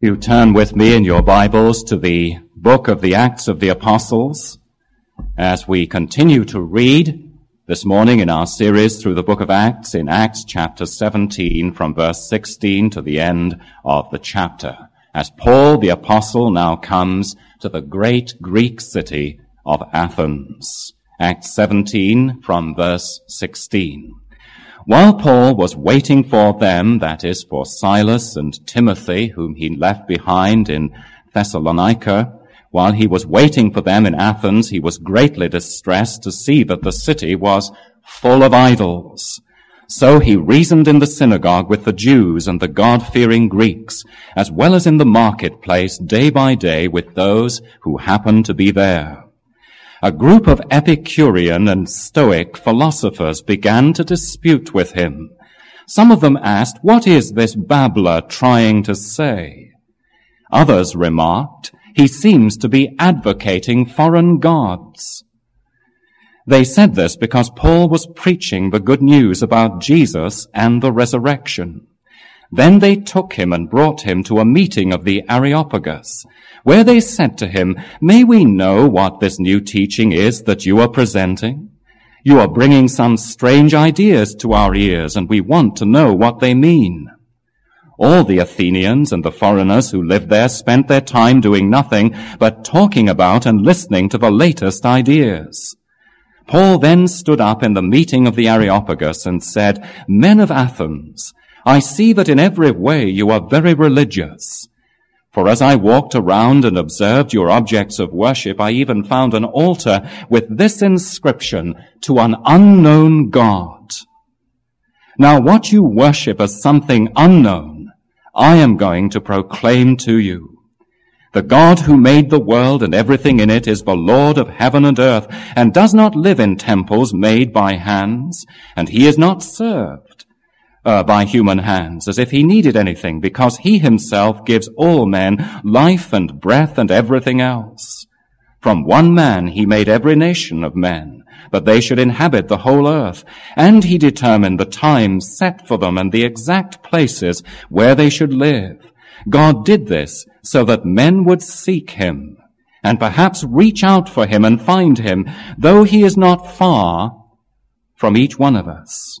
You turn with me in your Bibles to the book of the Acts of the Apostles as we continue to read this morning in our series through the book of Acts in Acts chapter 17 from verse 16 to the end of the chapter as Paul the apostle now comes to the great Greek city of Athens. Acts 17 from verse 16. While Paul was waiting for them, that is, for Silas and Timothy, whom he left behind in Thessalonica, while he was waiting for them in Athens, he was greatly distressed to see that the city was full of idols. So he reasoned in the synagogue with the Jews and the God-fearing Greeks, as well as in the marketplace day by day with those who happened to be there a group of Epicurean and Stoic philosophers began to dispute with him. Some of them asked, what is this babbler trying to say? Others remarked, he seems to be advocating foreign gods. They said this because Paul was preaching the good news about Jesus and the resurrection. Then they took him and brought him to a meeting of the Areopagus, where they said to him, May we know what this new teaching is that you are presenting? You are bringing some strange ideas to our ears, and we want to know what they mean. All the Athenians and the foreigners who lived there spent their time doing nothing but talking about and listening to the latest ideas. Paul then stood up in the meeting of the Areopagus and said, Men of Athens, I see that in every way you are very religious. For as I walked around and observed your objects of worship, I even found an altar with this inscription, to an unknown God. Now what you worship as something unknown, I am going to proclaim to you. The God who made the world and everything in it is the Lord of heaven and earth and does not live in temples made by hands, and he is not served uh, by human hands as if he needed anything because he himself gives all men life and breath and everything else. From one man he made every nation of men, that they should inhabit the whole earth, and he determined the times set for them and the exact places where they should live. God did this so that men would seek him and perhaps reach out for him and find him, though he is not far from each one of us.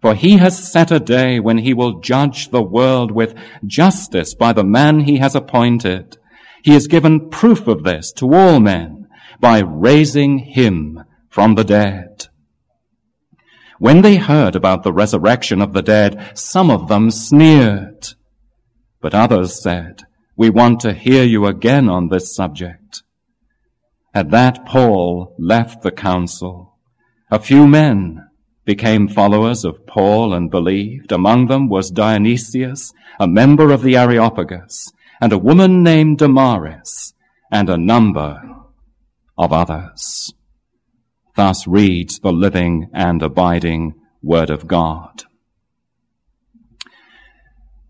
for he has set a day when he will judge the world with justice by the man he has appointed. He has given proof of this to all men by raising him from the dead. When they heard about the resurrection of the dead, some of them sneered, but others said, we want to hear you again on this subject. At that Paul left the council. A few men became followers of Paul and believed. Among them was Dionysius, a member of the Areopagus, and a woman named Damaris, and a number of others. Thus reads the living and abiding Word of God.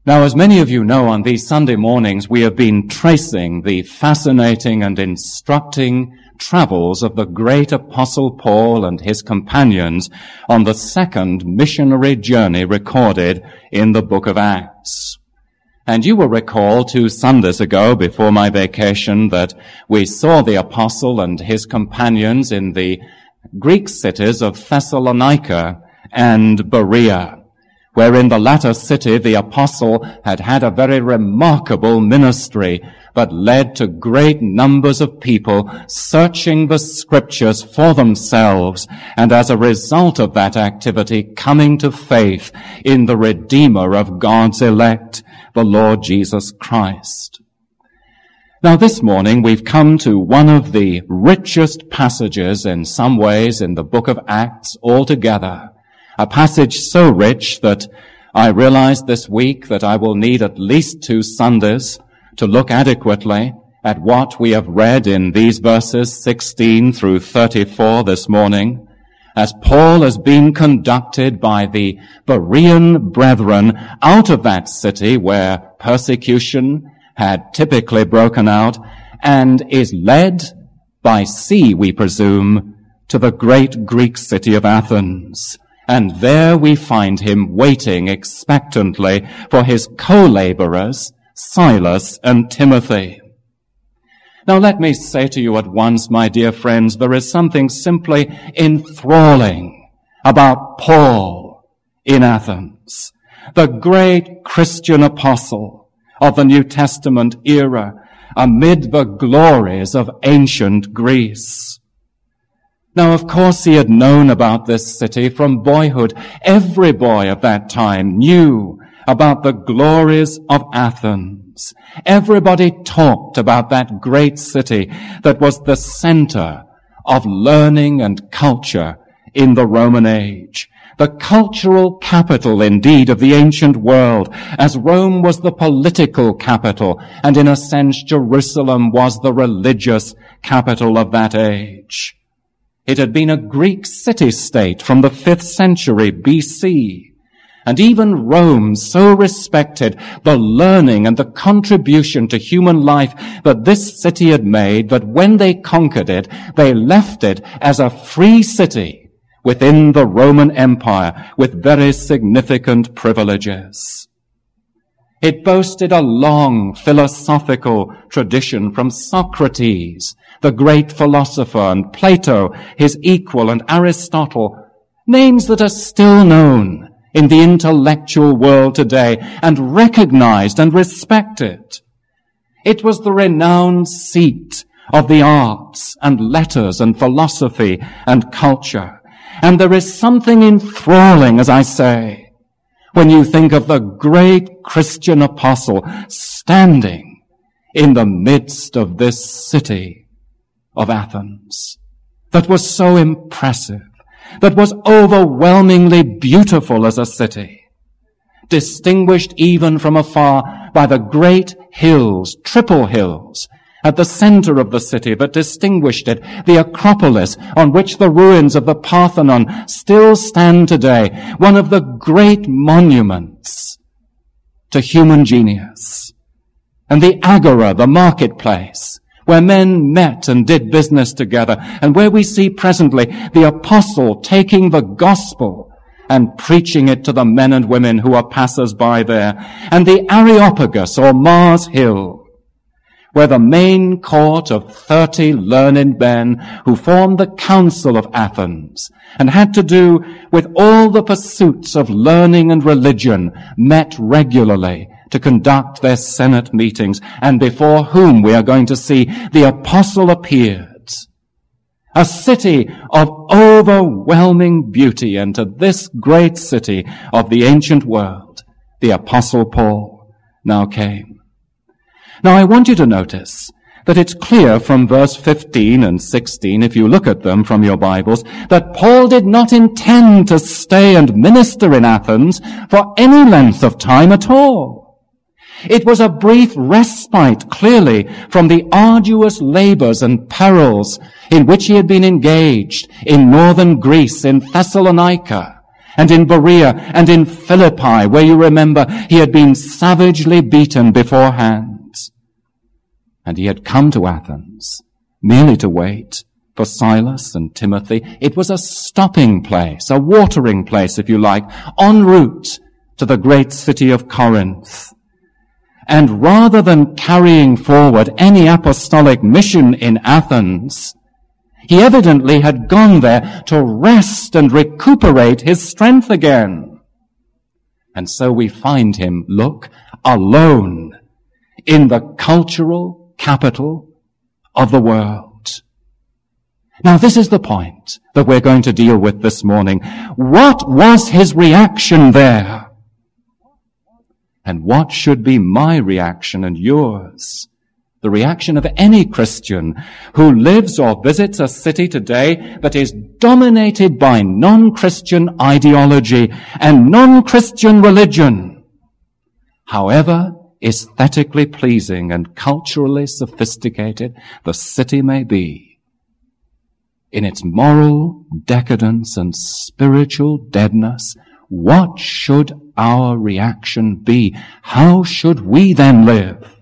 Now, as many of you know, on these Sunday mornings, we have been tracing the fascinating and instructing travels of the great apostle Paul and his companions on the second missionary journey recorded in the book of Acts. And you will recall two Sundays ago before my vacation that we saw the apostle and his companions in the Greek cities of Thessalonica and Berea where in the latter city the apostle had had a very remarkable ministry but led to great numbers of people searching the scriptures for themselves and as a result of that activity coming to faith in the Redeemer of God's elect, the Lord Jesus Christ. Now this morning we've come to one of the richest passages in some ways in the book of Acts altogether. A passage so rich that I realized this week that I will need at least two Sundays to look adequately at what we have read in these verses 16 through 34 this morning, as Paul has been conducted by the Berean brethren out of that city where persecution had typically broken out and is led by sea, we presume, to the great Greek city of Athens. And there we find him waiting expectantly for his co-laborers, Silas and Timothy. Now let me say to you at once, my dear friends, there is something simply enthralling about Paul in Athens, the great Christian apostle of the New Testament era amid the glories of ancient Greece. Now, of course, he had known about this city from boyhood. Every boy of that time knew about the glories of Athens. Everybody talked about that great city that was the center of learning and culture in the Roman age. The cultural capital indeed of the ancient world, as Rome was the political capital, and in a sense Jerusalem was the religious capital of that age. It had been a Greek city-state from the 5th century BC. And even Rome so respected the learning and the contribution to human life that this city had made that when they conquered it, they left it as a free city within the Roman Empire with very significant privileges. It boasted a long philosophical tradition from Socrates, the great philosopher, and Plato, his equal, and Aristotle, names that are still known in the intellectual world today and recognized and respected. It was the renowned seat of the arts and letters and philosophy and culture. And there is something enthralling, as I say, when you think of the great Christian apostle standing in the midst of this city of Athens that was so impressive that was overwhelmingly beautiful as a city, distinguished even from afar by the great hills, triple hills, at the center of the city that distinguished it, the Acropolis on which the ruins of the Parthenon still stand today, one of the great monuments to human genius. And the Agora, the marketplace, where men met and did business together, and where we see presently the apostle taking the gospel and preaching it to the men and women who are passers by there, and the Areopagus or Mars Hill, where the main court of 30 learned men who formed the Council of Athens and had to do with all the pursuits of learning and religion met regularly to conduct their Senate meetings and before whom we are going to see the apostle appeared. A city of overwhelming beauty and to this great city of the ancient world, the apostle Paul now came. Now I want you to notice that it's clear from verse 15 and 16, if you look at them from your Bibles, that Paul did not intend to stay and minister in Athens for any length of time at all. It was a brief respite, clearly, from the arduous labors and perils in which he had been engaged in northern Greece, in Thessalonica, and in Berea, and in Philippi, where you remember he had been savagely beaten beforehand. And he had come to Athens merely to wait for Silas and Timothy. It was a stopping place, a watering place, if you like, en route to the great city of Corinth. And rather than carrying forward any apostolic mission in Athens, he evidently had gone there to rest and recuperate his strength again. And so we find him, look, alone in the cultural capital of the world. Now this is the point that we're going to deal with this morning. What was his reaction there? And what should be my reaction and yours? The reaction of any Christian who lives or visits a city today that is dominated by non-Christian ideology and non-Christian religion. However, aesthetically pleasing and culturally sophisticated the city may be, in its moral decadence and spiritual deadness, what should our reaction be? How should we then live?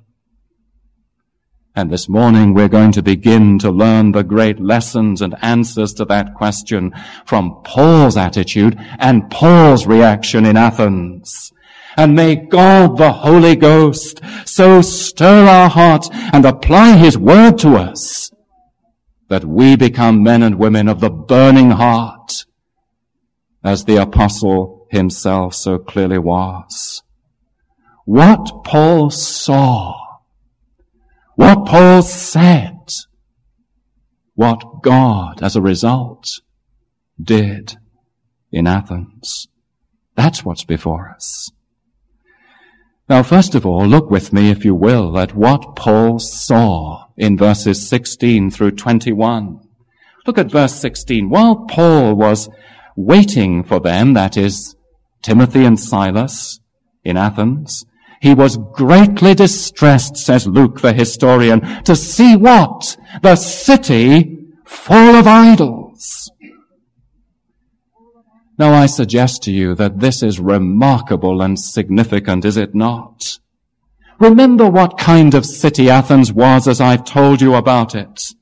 And this morning we're going to begin to learn the great lessons and answers to that question from Paul's attitude and Paul's reaction in Athens. And may God the Holy Ghost so stir our hearts and apply His word to us that we become men and women of the burning heart as the apostle himself so clearly was. What Paul saw what Paul said, what God, as a result, did in Athens. That's what's before us. Now, first of all, look with me, if you will, at what Paul saw in verses 16 through 21. Look at verse 16. While Paul was waiting for them, that is, Timothy and Silas in Athens, he was greatly distressed, says Luke the historian, to see what? The city full of idols. Now I suggest to you that this is remarkable and significant, is it not? Remember what kind of city Athens was as I've told you about it.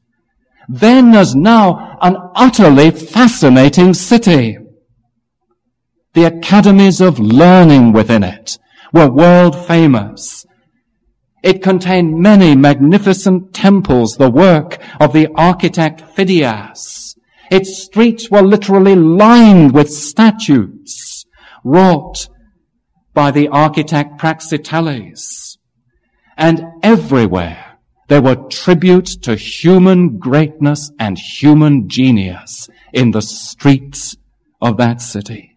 Then as now an utterly fascinating city. The academies of learning within it, were world famous. It contained many magnificent temples, the work of the architect Phidias. Its streets were literally lined with statues wrought by the architect Praxiteles. And everywhere there were tributes to human greatness and human genius in the streets of that city.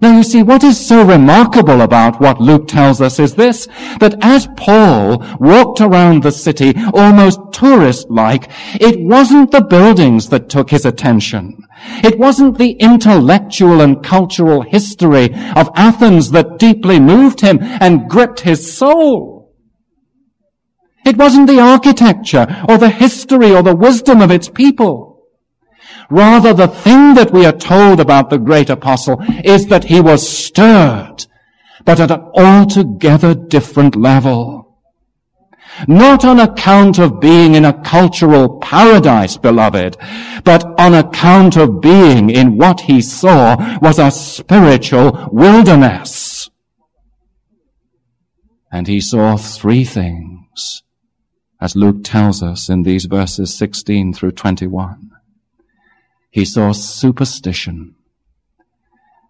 Now you see, what is so remarkable about what Luke tells us is this, that as Paul walked around the city almost tourist-like, it wasn't the buildings that took his attention. It wasn't the intellectual and cultural history of Athens that deeply moved him and gripped his soul. It wasn't the architecture or the history or the wisdom of its people. Rather, the thing that we are told about the great apostle is that he was stirred, but at an altogether different level. Not on account of being in a cultural paradise, beloved, but on account of being in what he saw was a spiritual wilderness. And he saw three things, as Luke tells us in these verses 16 through 21. He saw superstition.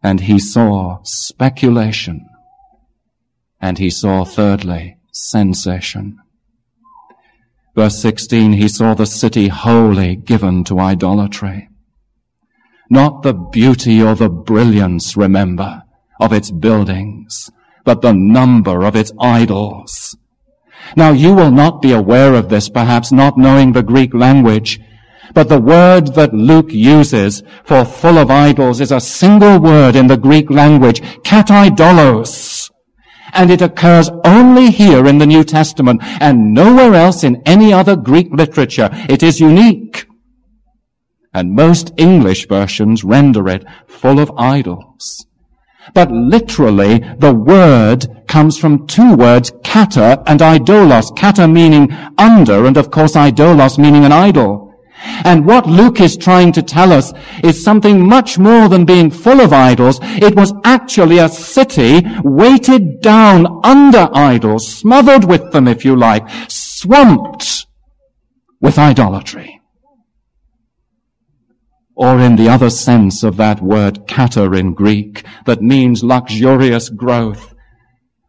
And he saw speculation. And he saw, thirdly, sensation. Verse 16, he saw the city wholly given to idolatry. Not the beauty or the brilliance, remember, of its buildings, but the number of its idols. Now you will not be aware of this, perhaps not knowing the Greek language, but the word that Luke uses for full of idols is a single word in the Greek language, katidolos. And it occurs only here in the New Testament and nowhere else in any other Greek literature. It is unique. And most English versions render it full of idols. But literally, the word comes from two words, kata and idolos. Kata meaning under, and of course idolos meaning an idol. And what Luke is trying to tell us is something much more than being full of idols. It was actually a city weighted down under idols, smothered with them, if you like, swamped with idolatry. Or in the other sense of that word kata in Greek, that means luxurious growth.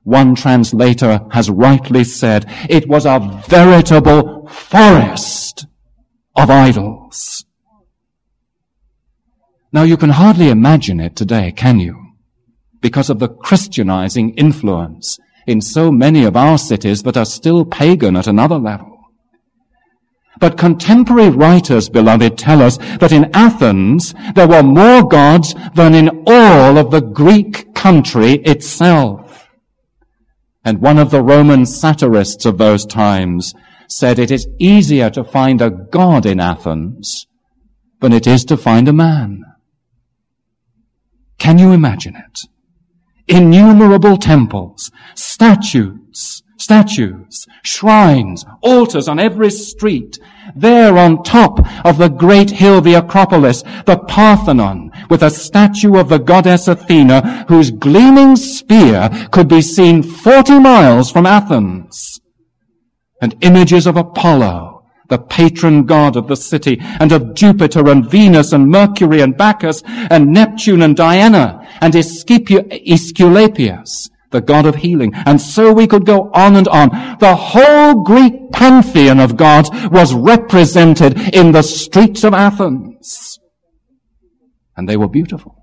One translator has rightly said it was a veritable forest of idols. Now you can hardly imagine it today, can you? Because of the Christianizing influence in so many of our cities that are still pagan at another level. But contemporary writers, beloved, tell us that in Athens there were more gods than in all of the Greek country itself. And one of the Roman satirists of those times said it is easier to find a god in Athens than it is to find a man. Can you imagine it? Innumerable temples, statues, statues, shrines, altars on every street, there on top of the great hill, the Acropolis, the Parthenon, with a statue of the goddess Athena, whose gleaming spear could be seen 40 miles from Athens. And images of Apollo, the patron god of the city, and of Jupiter and Venus and Mercury and Bacchus and Neptune and Diana and Aesculapius, the god of healing. And so we could go on and on. The whole Greek pantheon of gods was represented in the streets of Athens. And they were beautiful.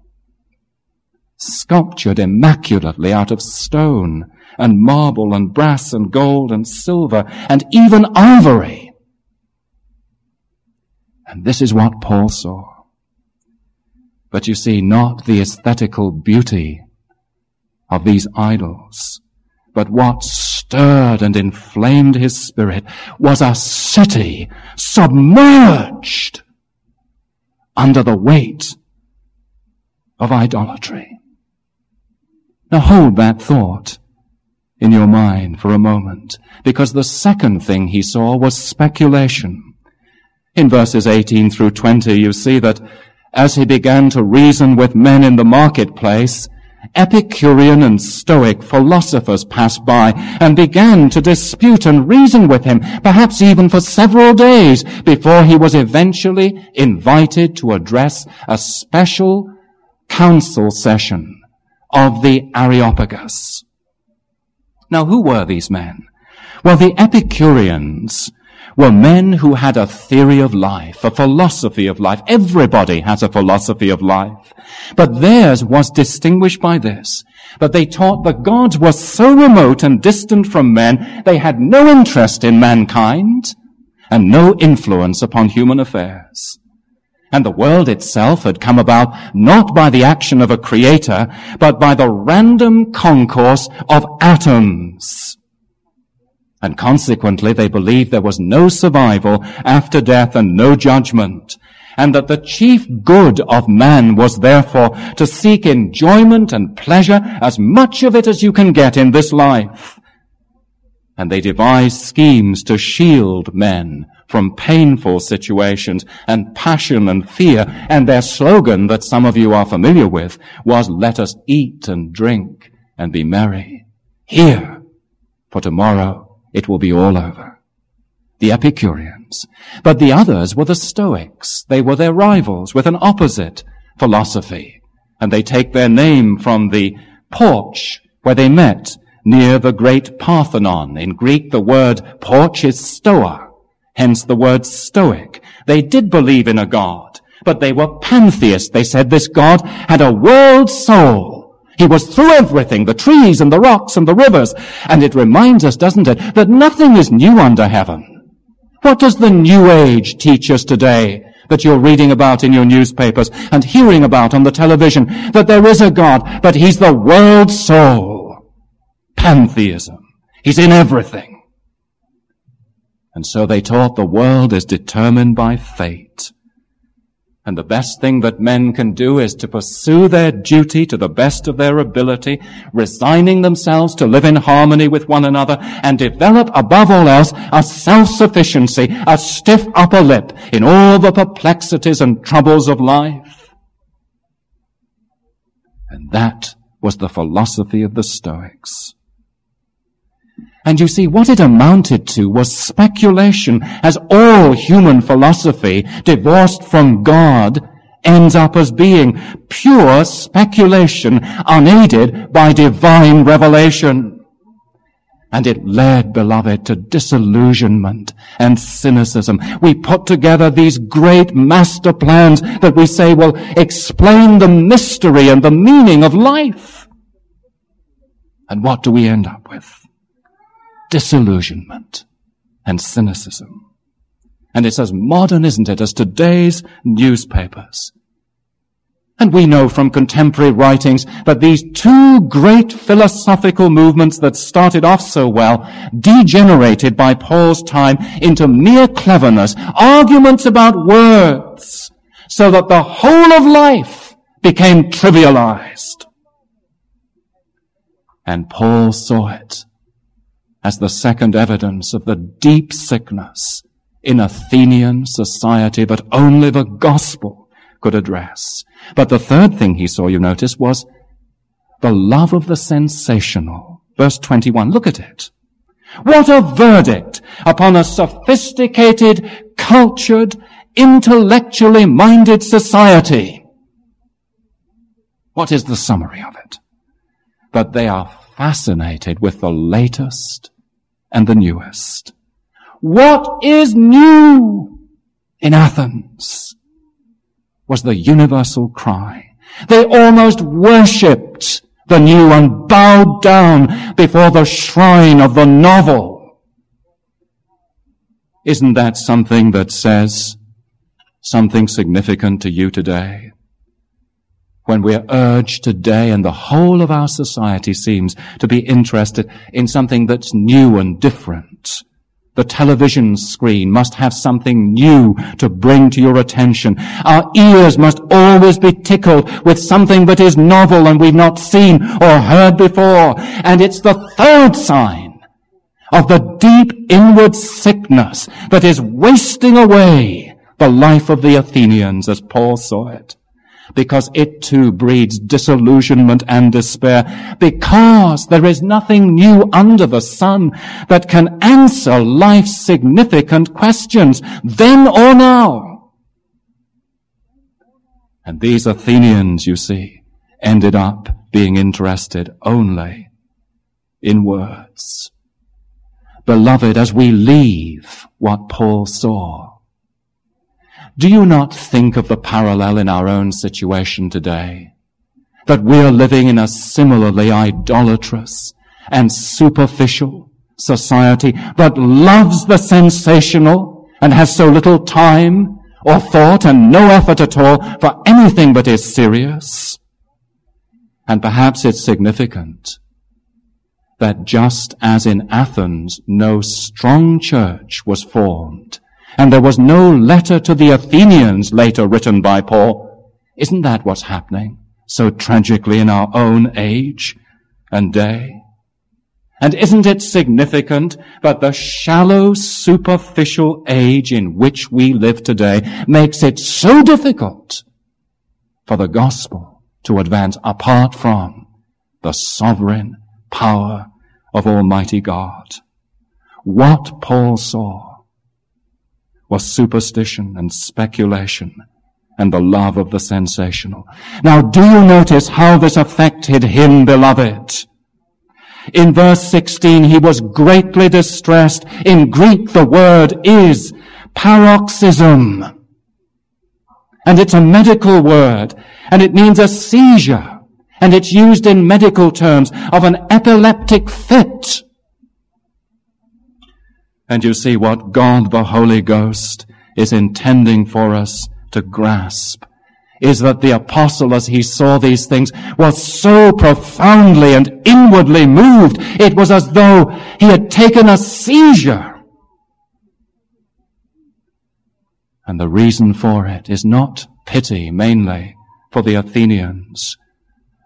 Sculptured immaculately out of stone and marble and brass and gold and silver and even ivory. And this is what Paul saw. But you see, not the aesthetical beauty of these idols. But what stirred and inflamed his spirit was a city submerged under the weight of idolatry. Now hold that thought in your mind for a moment, because the second thing he saw was speculation. In verses 18 through 20, you see that as he began to reason with men in the marketplace, Epicurean and Stoic philosophers passed by and began to dispute and reason with him, perhaps even for several days, before he was eventually invited to address a special council session of the Areopagus. Now, who were these men? Well, the Epicureans were men who had a theory of life, a philosophy of life. Everybody has a philosophy of life. But theirs was distinguished by this, that they taught that gods were so remote and distant from men, they had no interest in mankind and no influence upon human affairs. And the world itself had come about not by the action of a creator, but by the random concourse of atoms and consequently, they believed there was no survival after death and no judgment. And that the chief good of man was therefore to seek enjoyment and pleasure, as much of it as you can get in this life. And they devised schemes to shield men from painful situations and passion and fear. And their slogan that some of you are familiar with was, let us eat and drink and be merry. Here, for tomorrow it will be all over. The Epicureans. But the others were the Stoics. They were their rivals with an opposite philosophy. And they take their name from the porch where they met near the great Parthenon. In Greek, the word porch is stoa, hence the word stoic. They did believe in a God, but they were pantheists. They said this God had a world soul he was through everything, the trees and the rocks and the rivers. And it reminds us, doesn't it, that nothing is new under heaven. What does the New Age teach us today that you're reading about in your newspapers and hearing about on the television? That there is a God, but He's the world soul. Pantheism. He's in everything. And so they taught the world is determined by fate. And the best thing that men can do is to pursue their duty to the best of their ability, resigning themselves to live in harmony with one another and develop above all else a self-sufficiency, a stiff upper lip in all the perplexities and troubles of life. And that was the philosophy of the Stoics. And you see, what it amounted to was speculation, as all human philosophy, divorced from God, ends up as being pure speculation, unaided by divine revelation. And it led, beloved, to disillusionment and cynicism. We put together these great master plans that we say will explain the mystery and the meaning of life. And what do we end up with? Disillusionment and cynicism. And it's as modern, isn't it, as today's newspapers. And we know from contemporary writings that these two great philosophical movements that started off so well degenerated by Paul's time into mere cleverness, arguments about words, so that the whole of life became trivialized. And Paul saw it as the second evidence of the deep sickness in Athenian society that only the gospel could address. But the third thing he saw, you notice, was the love of the sensational. Verse 21, look at it. What a verdict upon a sophisticated, cultured, intellectually minded society. What is the summary of it? That they are fascinated with the latest and the newest. What is new in Athens? Was the universal cry. They almost worshipped the new and bowed down before the shrine of the novel. Isn't that something that says something significant to you today? When we're urged today and the whole of our society seems to be interested in something that's new and different. The television screen must have something new to bring to your attention. Our ears must always be tickled with something that is novel and we've not seen or heard before. And it's the third sign of the deep inward sickness that is wasting away the life of the Athenians as Paul saw it because it too breeds disillusionment and despair, because there is nothing new under the sun that can answer life's significant questions, then or now. And these Athenians, you see, ended up being interested only in words. Beloved, as we leave what Paul saw, do you not think of the parallel in our own situation today? That we are living in a similarly idolatrous and superficial society that loves the sensational and has so little time or thought and no effort at all for anything but is serious. And perhaps it's significant that just as in Athens no strong church was formed, and there was no letter to the Athenians later written by Paul. Isn't that what's happening so tragically in our own age and day? And isn't it significant that the shallow, superficial age in which we live today makes it so difficult for the gospel to advance apart from the sovereign power of Almighty God? What Paul saw was superstition and speculation and the love of the sensational. Now do you notice how this affected him, beloved? In verse 16, he was greatly distressed. In Greek, the word is paroxysm. And it's a medical word, and it means a seizure, and it's used in medical terms of an epileptic fit. And you see what God the Holy Ghost is intending for us to grasp is that the apostle, as he saw these things, was so profoundly and inwardly moved, it was as though he had taken a seizure. And the reason for it is not pity mainly for the Athenians,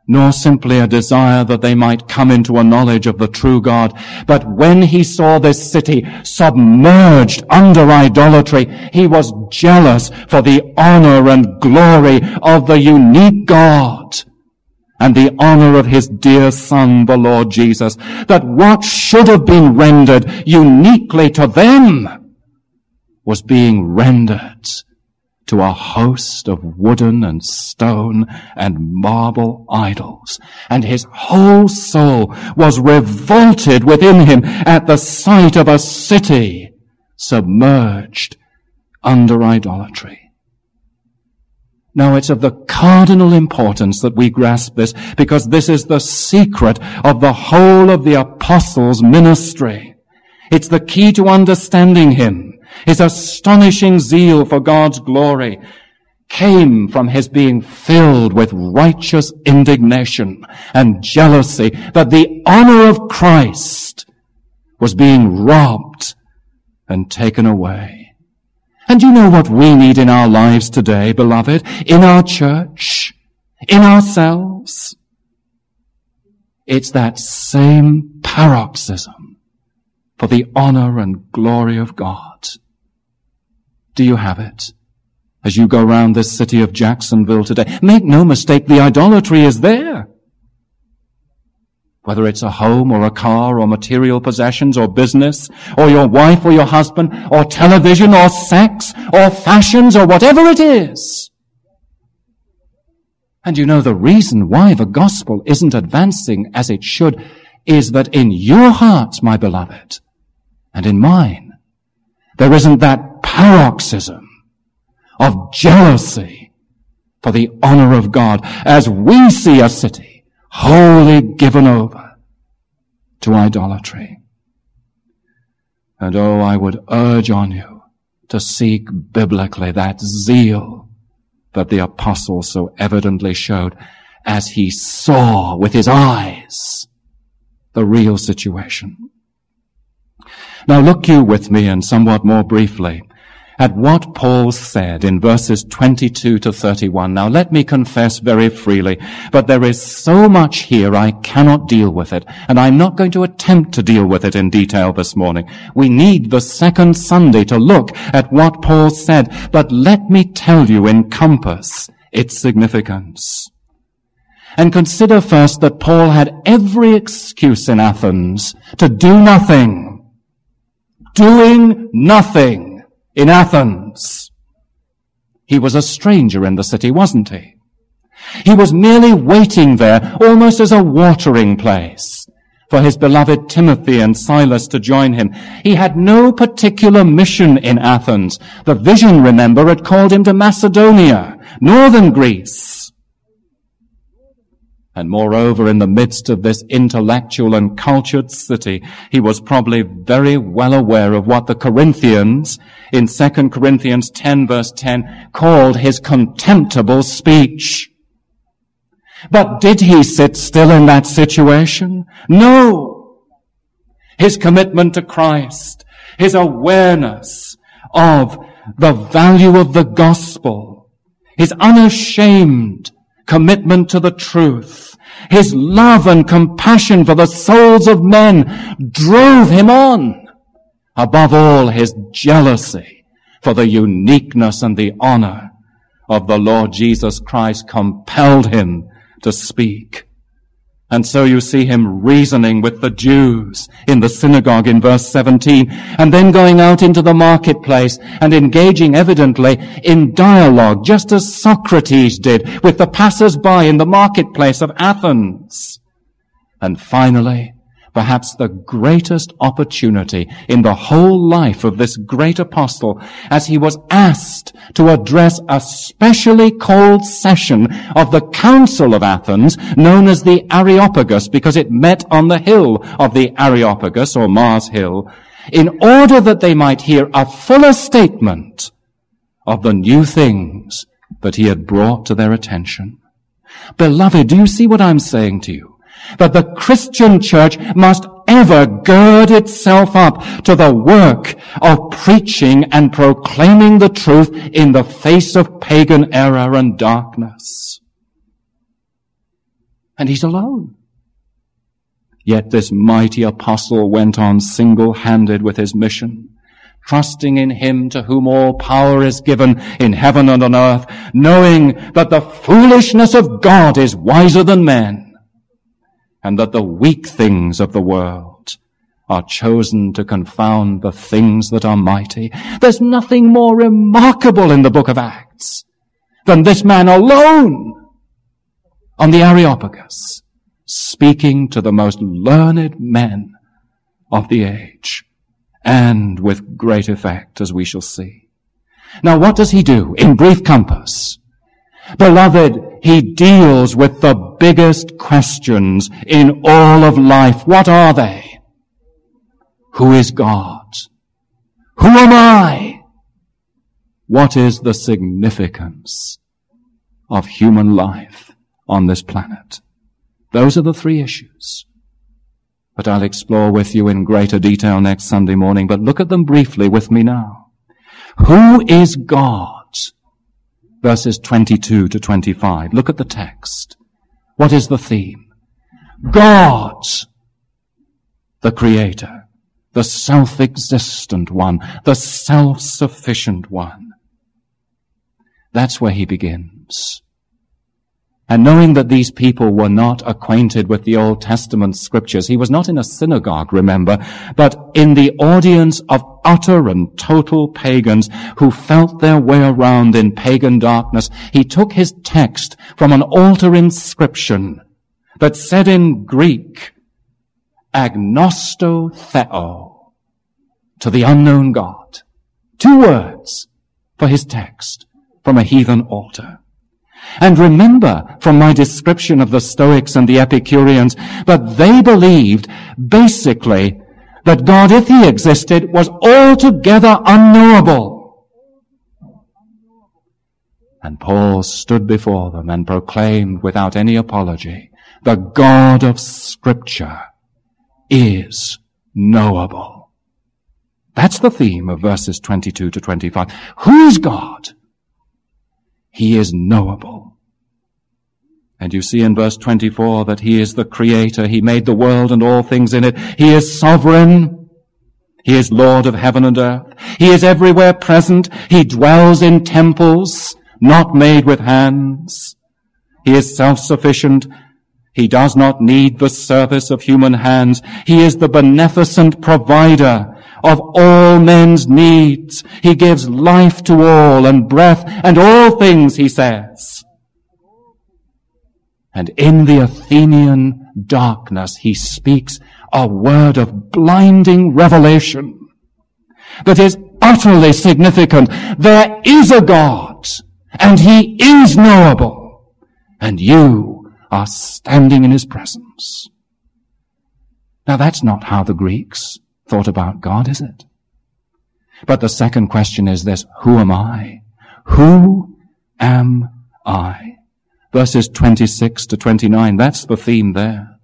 nor simply a desire that they might come into a knowledge of the true God. But when he saw this city submerged under idolatry, he was jealous for the honor and glory of the unique God and the honor of his dear son, the Lord Jesus, that what should have been rendered uniquely to them was being rendered to a host of wooden and stone and marble idols. And his whole soul was revolted within him at the sight of a city submerged under idolatry. Now it's of the cardinal importance that we grasp this because this is the secret of the whole of the apostles' ministry. It's the key to understanding him his astonishing zeal for God's glory, came from his being filled with righteous indignation and jealousy that the honor of Christ was being robbed and taken away. And you know what we need in our lives today, beloved? In our church? In ourselves? It's that same paroxysm for the honor and glory of God. Do you have it? As you go round this city of Jacksonville today, make no mistake, the idolatry is there. Whether it's a home or a car or material possessions or business or your wife or your husband or television or sex or fashions or whatever it is. And you know the reason why the gospel isn't advancing as it should is that in your hearts, my beloved, and in mine, there isn't that paroxysm of jealousy for the honor of God as we see a city wholly given over to idolatry. And oh, I would urge on you to seek biblically that zeal that the apostle so evidently showed as he saw with his eyes the real situation. Now look you with me and somewhat more briefly at what Paul said in verses 22 to 31. Now let me confess very freely, but there is so much here I cannot deal with it, and I'm not going to attempt to deal with it in detail this morning. We need the second Sunday to look at what Paul said, but let me tell you in compass its significance. And consider first that Paul had every excuse in Athens to do nothing. Doing nothing in Athens. He was a stranger in the city, wasn't he? He was merely waiting there, almost as a watering place, for his beloved Timothy and Silas to join him. He had no particular mission in Athens. The vision, remember, had called him to Macedonia, northern Greece. And moreover, in the midst of this intellectual and cultured city, he was probably very well aware of what the Corinthians in 2 Corinthians 10 verse 10 called his contemptible speech. But did he sit still in that situation? No. His commitment to Christ, his awareness of the value of the gospel, his unashamed commitment to the truth, his love and compassion for the souls of men drove him on. Above all, his jealousy for the uniqueness and the honor of the Lord Jesus Christ compelled him to speak. And so you see him reasoning with the Jews in the synagogue in verse 17, and then going out into the marketplace and engaging evidently in dialogue, just as Socrates did with the passers-by in the marketplace of Athens. And finally, perhaps the greatest opportunity in the whole life of this great apostle as he was asked to address a specially called session of the Council of Athens known as the Areopagus because it met on the hill of the Areopagus or Mars Hill in order that they might hear a fuller statement of the new things that he had brought to their attention. Beloved, do you see what I'm saying to you? That the Christian church must ever gird itself up to the work of preaching and proclaiming the truth in the face of pagan error and darkness. And he's alone. Yet this mighty apostle went on single-handed with his mission, trusting in him to whom all power is given in heaven and on earth, knowing that the foolishness of God is wiser than men and that the weak things of the world are chosen to confound the things that are mighty. There's nothing more remarkable in the book of Acts than this man alone on the Areopagus speaking to the most learned men of the age and with great effect as we shall see. Now what does he do in brief compass? Beloved, he deals with the biggest questions in all of life. What are they? Who is God? Who am I? What is the significance of human life on this planet. Those are the three issues. But I'll explore with you in greater detail next Sunday morning, but look at them briefly with me now. Who is God? Verses 22 to 25. Look at the text. What is the theme? God, the Creator, the self-existent one, the self-sufficient one. That's where he begins. And knowing that these people were not acquainted with the Old Testament scriptures, he was not in a synagogue, remember, but in the audience of utter and total pagans who felt their way around in pagan darkness. He took his text from an altar inscription that said in Greek, agnosto theo, to the unknown God. Two words for his text from a heathen altar. And remember from my description of the Stoics and the Epicureans, but they believed basically that God, if he existed, was altogether unknowable. And Paul stood before them and proclaimed without any apology, the God of scripture is knowable. That's the theme of verses 22 to 25. Who's God? He is knowable. And you see in verse 24 that He is the Creator. He made the world and all things in it. He is sovereign. He is Lord of heaven and earth. He is everywhere present. He dwells in temples not made with hands. He is self-sufficient. He does not need the service of human hands. He is the beneficent provider of all men's needs. He gives life to all and breath and all things, he says. And in the Athenian darkness, he speaks a word of blinding revelation that is utterly significant. There is a God and he is knowable and you are standing in his presence. Now that's not how the Greeks thought about God, is it? But the second question is this, who am I? Who am I? Verses 26 to 29, that's the theme there.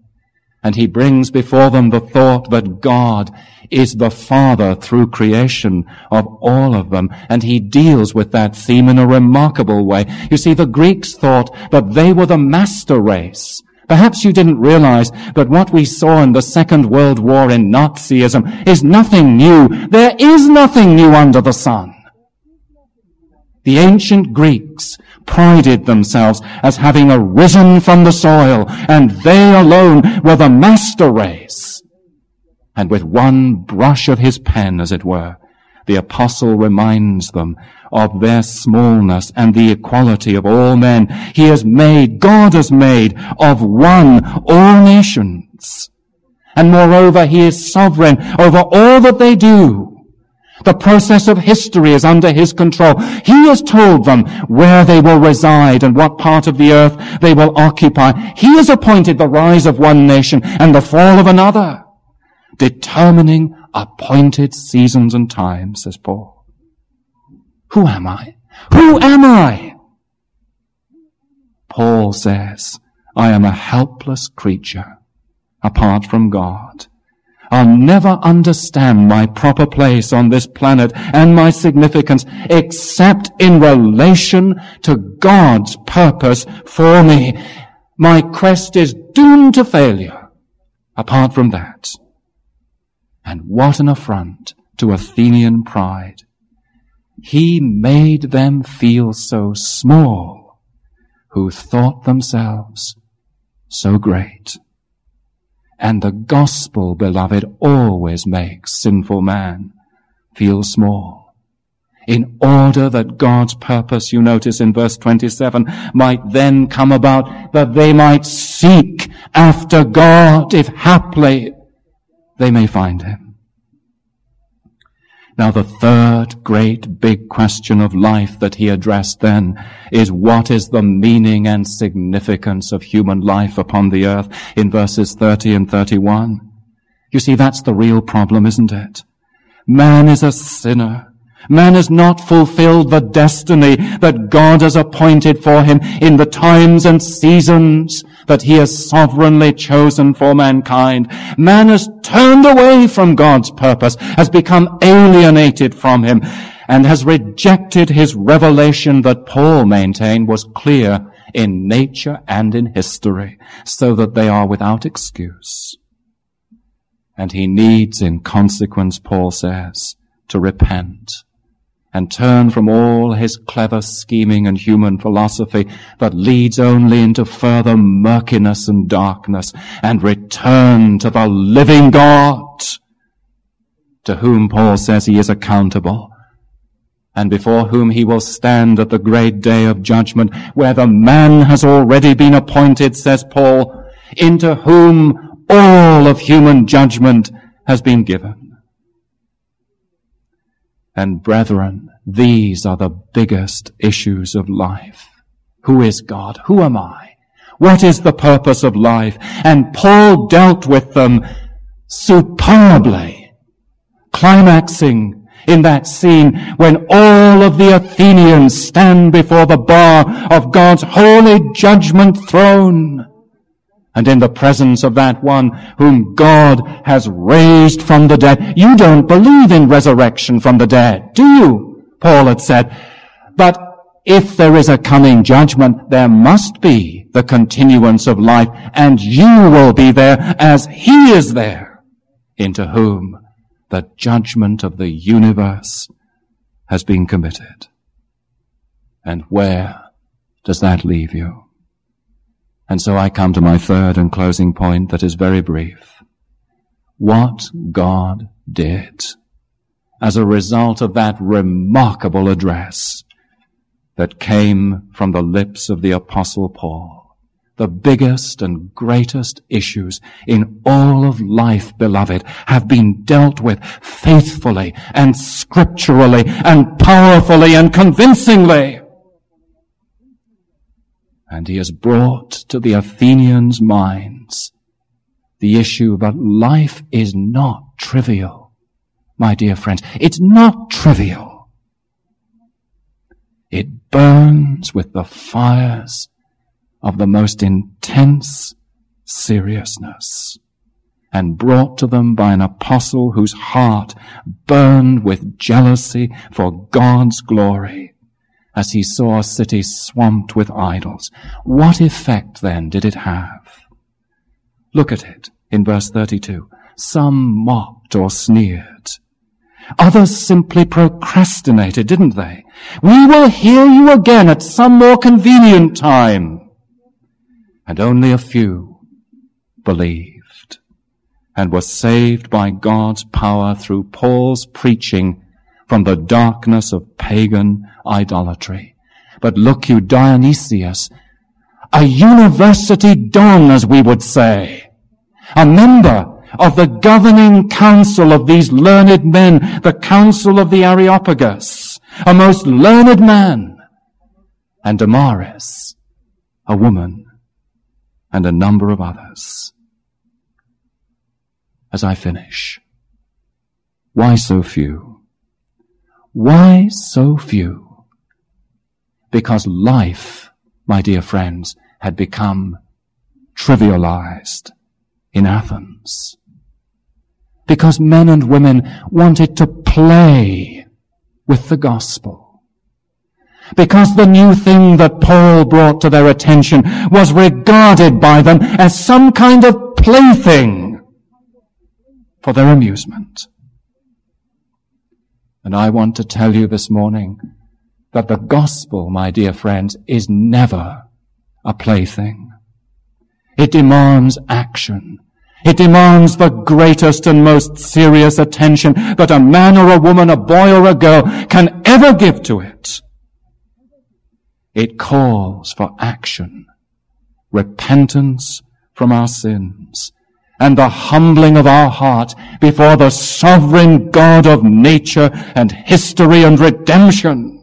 And he brings before them the thought that God is the Father through creation of all of them. And he deals with that theme in a remarkable way. You see, the Greeks thought that they were the master race Perhaps you didn't realize that what we saw in the Second World War in Nazism is nothing new. There is nothing new under the sun. The ancient Greeks prided themselves as having arisen from the soil, and they alone were the master race. And with one brush of his pen, as it were, the apostle reminds them of their smallness and the equality of all men. He has made, God has made of one all nations. And moreover, He is sovereign over all that they do. The process of history is under His control. He has told them where they will reside and what part of the earth they will occupy. He has appointed the rise of one nation and the fall of another, determining appointed seasons and times, says Paul. Who am I? Who am I? Paul says, I am a helpless creature apart from God. I'll never understand my proper place on this planet and my significance except in relation to God's purpose for me. My quest is doomed to failure apart from that. And what an affront to Athenian pride he made them feel so small who thought themselves so great. And the gospel, beloved, always makes sinful man feel small. In order that God's purpose, you notice in verse 27, might then come about that they might seek after God if haply they may find him. Now the third great big question of life that he addressed then is what is the meaning and significance of human life upon the earth in verses 30 and 31. You see, that's the real problem, isn't it? Man is a sinner Man has not fulfilled the destiny that God has appointed for him in the times and seasons that he has sovereignly chosen for mankind. Man has turned away from God's purpose, has become alienated from him, and has rejected his revelation that Paul maintained was clear in nature and in history, so that they are without excuse. And he needs, in consequence, Paul says, to repent and turn from all his clever scheming and human philosophy that leads only into further murkiness and darkness and return to the living God to whom Paul says he is accountable and before whom he will stand at the great day of judgment where the man has already been appointed, says Paul, into whom all of human judgment has been given. And brethren, these are the biggest issues of life. Who is God? Who am I? What is the purpose of life? And Paul dealt with them superbly, climaxing in that scene when all of the Athenians stand before the bar of God's holy judgment throne and in the presence of that one whom God has raised from the dead. You don't believe in resurrection from the dead, do you? Paul had said. But if there is a coming judgment, there must be the continuance of life, and you will be there as he is there, into whom the judgment of the universe has been committed. And where does that leave you? And so I come to my third and closing point that is very brief. What God did as a result of that remarkable address that came from the lips of the apostle Paul. The biggest and greatest issues in all of life, beloved, have been dealt with faithfully and scripturally and powerfully and convincingly. And he has brought to the Athenians' minds the issue that life is not trivial. My dear friends, it's not trivial. It burns with the fires of the most intense seriousness and brought to them by an apostle whose heart burned with jealousy for God's glory as he saw city swamped with idols. What effect then did it have? Look at it in verse 32. Some mocked or sneered. Others simply procrastinated, didn't they? We will hear you again at some more convenient time. And only a few believed and were saved by God's power through Paul's preaching from the darkness of pagan idolatry. But look you, Dionysius, a university don, as we would say, a member of the governing council of these learned men, the council of the Areopagus, a most learned man, and Damaris, a woman, and a number of others. As I finish, why so few? Why so few? Because life, my dear friends, had become trivialized in Athens. Because men and women wanted to play with the gospel. Because the new thing that Paul brought to their attention was regarded by them as some kind of plaything for their amusement. And I want to tell you this morning that the gospel, my dear friends, is never a plaything. It demands action. It demands the greatest and most serious attention that a man or a woman, a boy or a girl can ever give to it. It calls for action, repentance from our sins, and the humbling of our heart before the sovereign God of nature and history and redemption.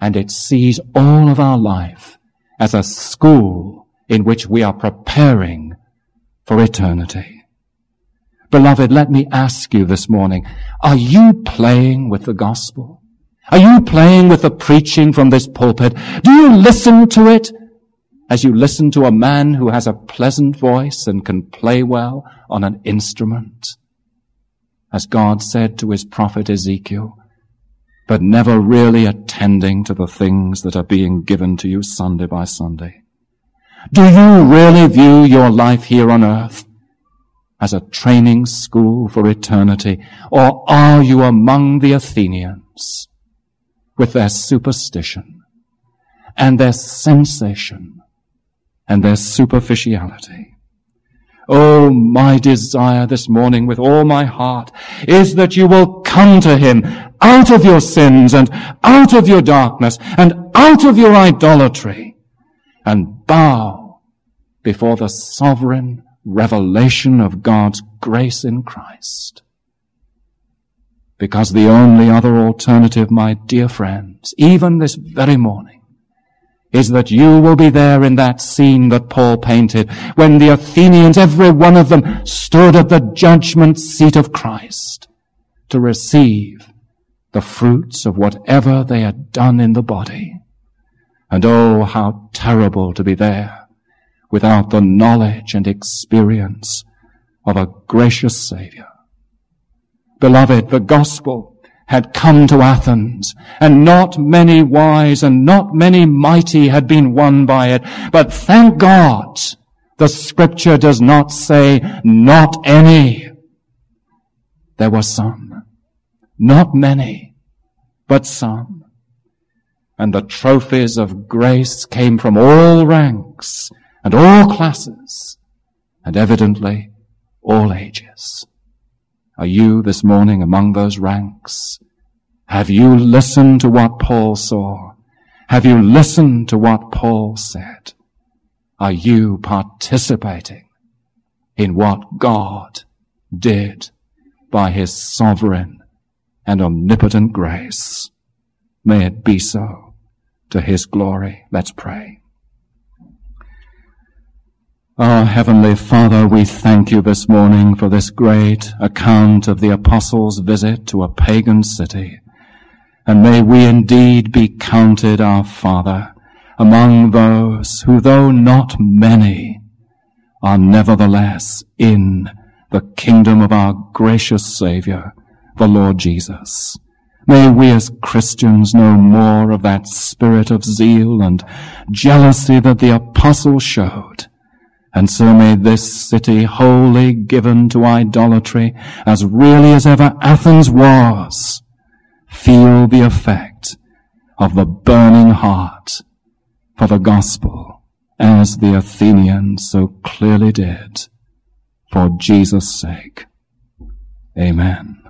And it sees all of our life as a school in which we are preparing for eternity. Beloved, let me ask you this morning, are you playing with the gospel? Are you playing with the preaching from this pulpit? Do you listen to it as you listen to a man who has a pleasant voice and can play well on an instrument? As God said to his prophet Ezekiel, but never really attending to the things that are being given to you Sunday by Sunday. Do you really view your life here on earth as a training school for eternity, or are you among the Athenians with their superstition and their sensation and their superficiality? Oh, my desire this morning with all my heart is that you will come to Him out of your sins and out of your darkness and out of your idolatry and bow before the sovereign revelation of God's grace in Christ. Because the only other alternative, my dear friends, even this very morning, is that you will be there in that scene that Paul painted when the Athenians, every one of them, stood at the judgment seat of Christ to receive the fruits of whatever they had done in the body. And oh, how terrible to be there without the knowledge and experience of a gracious Savior. Beloved, the gospel had come to Athens, and not many wise and not many mighty had been won by it. But thank God, the scripture does not say not any. There were some. Not many, but some. And the trophies of grace came from all ranks and all classes, and evidently all ages. Are you this morning among those ranks? Have you listened to what Paul saw? Have you listened to what Paul said? Are you participating in what God did by his sovereign and omnipotent grace? May it be so to his glory. Let's pray. Our Heavenly Father, we thank you this morning for this great account of the apostles' visit to a pagan city. And may we indeed be counted, our Father, among those who, though not many, are nevertheless in the kingdom of our gracious Savior, the Lord Jesus. May we as Christians know more of that spirit of zeal and jealousy that the apostle showed and so may this city wholly given to idolatry, as really as ever Athens was, feel the effect of the burning heart for the gospel, as the Athenians so clearly did, for Jesus' sake. Amen.